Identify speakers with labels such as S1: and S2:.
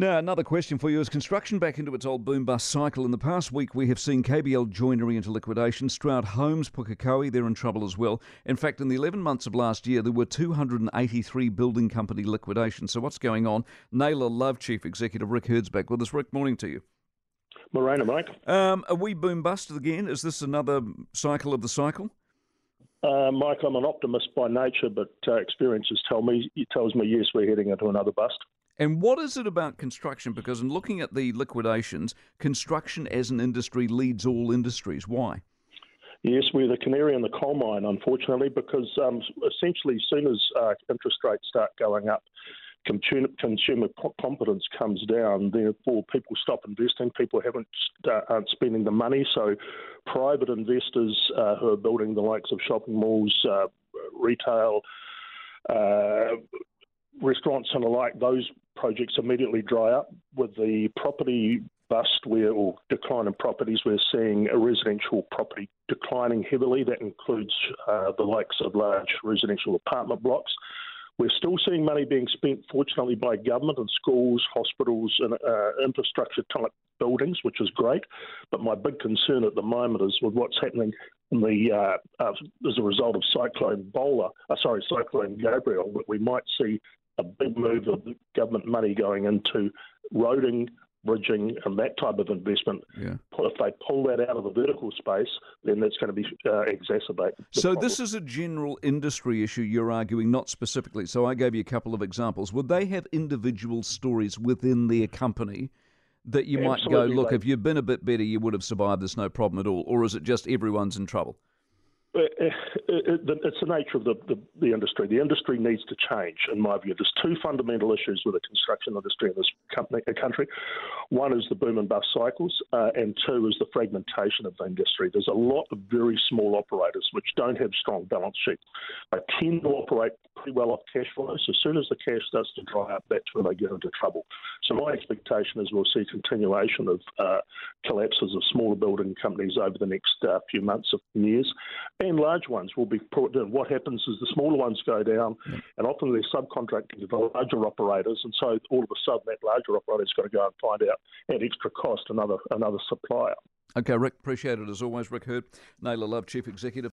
S1: Now, another question for you is construction back into its old boom bust cycle? In the past week, we have seen KBL Joinery into liquidation, Stroud Homes, Pukekohe, they're in trouble as well. In fact, in the 11 months of last year, there were 283 building company liquidations. So, what's going on? Naylor Love Chief Executive Rick Herd's back with us. Rick, morning to you.
S2: Morena, Mike.
S1: Um, are we boom busted again? Is this another cycle of the cycle?
S2: Uh, Mike, I'm an optimist by nature, but uh, experiences tell me it tells me yes, we're heading into another bust.
S1: And what is it about construction? Because in looking at the liquidations, construction as an industry leads all industries. Why?
S2: Yes, we're the canary in the coal mine, unfortunately, because um, essentially, as soon as uh, interest rates start going up, consumer confidence comes down, therefore people stop investing. People haven't uh, aren't spending the money, so private investors uh, who are building the likes of shopping malls, uh, retail, uh, restaurants, and the like, those projects immediately dry up. With the property bust where or decline in properties, we're seeing a residential property declining heavily. That includes uh, the likes of large residential apartment blocks. We're still seeing money being spent, fortunately, by government and schools, hospitals, and uh, infrastructure type buildings, which is great. But my big concern at the moment is with what's happening in the uh, uh, as a result of Cyclone Bola, uh, sorry, Cyclone Gabrielle, that we might see a big move of government money going into roading, bridging, and that type of investment. Yeah. If they pull that out of the vertical space, then that's going to be uh, exacerbate.
S1: So problem. this is a general industry issue. You're arguing, not specifically. So I gave you a couple of examples. Would they have individual stories within their company? That you might go, look, if you'd been a bit better, you would have survived this no problem at all? Or is it just everyone's in trouble?
S2: Uh, it's the nature of the, the, the, industry. The industry needs to change, in my view. There's two fundamental issues with the construction industry in this company, country. One is the boom and bust cycles, uh, and two is the fragmentation of the industry. There's a lot of very small operators which don't have strong balance sheets. They tend to operate pretty well off cash flow. So as soon as the cash starts to dry up, that's when they get into trouble. So my expectation is we'll see continuation of uh, collapses of smaller building companies over the next uh, few months of years, and large ones will be put in. What happens is the smaller ones go down, and often they're subcontracting to the larger operators, and so all of a sudden that larger operator's got to go and find out at extra cost another another supplier.
S1: Okay, Rick, appreciate it as always. Rick Herd, Naylor Love, Chief Executive.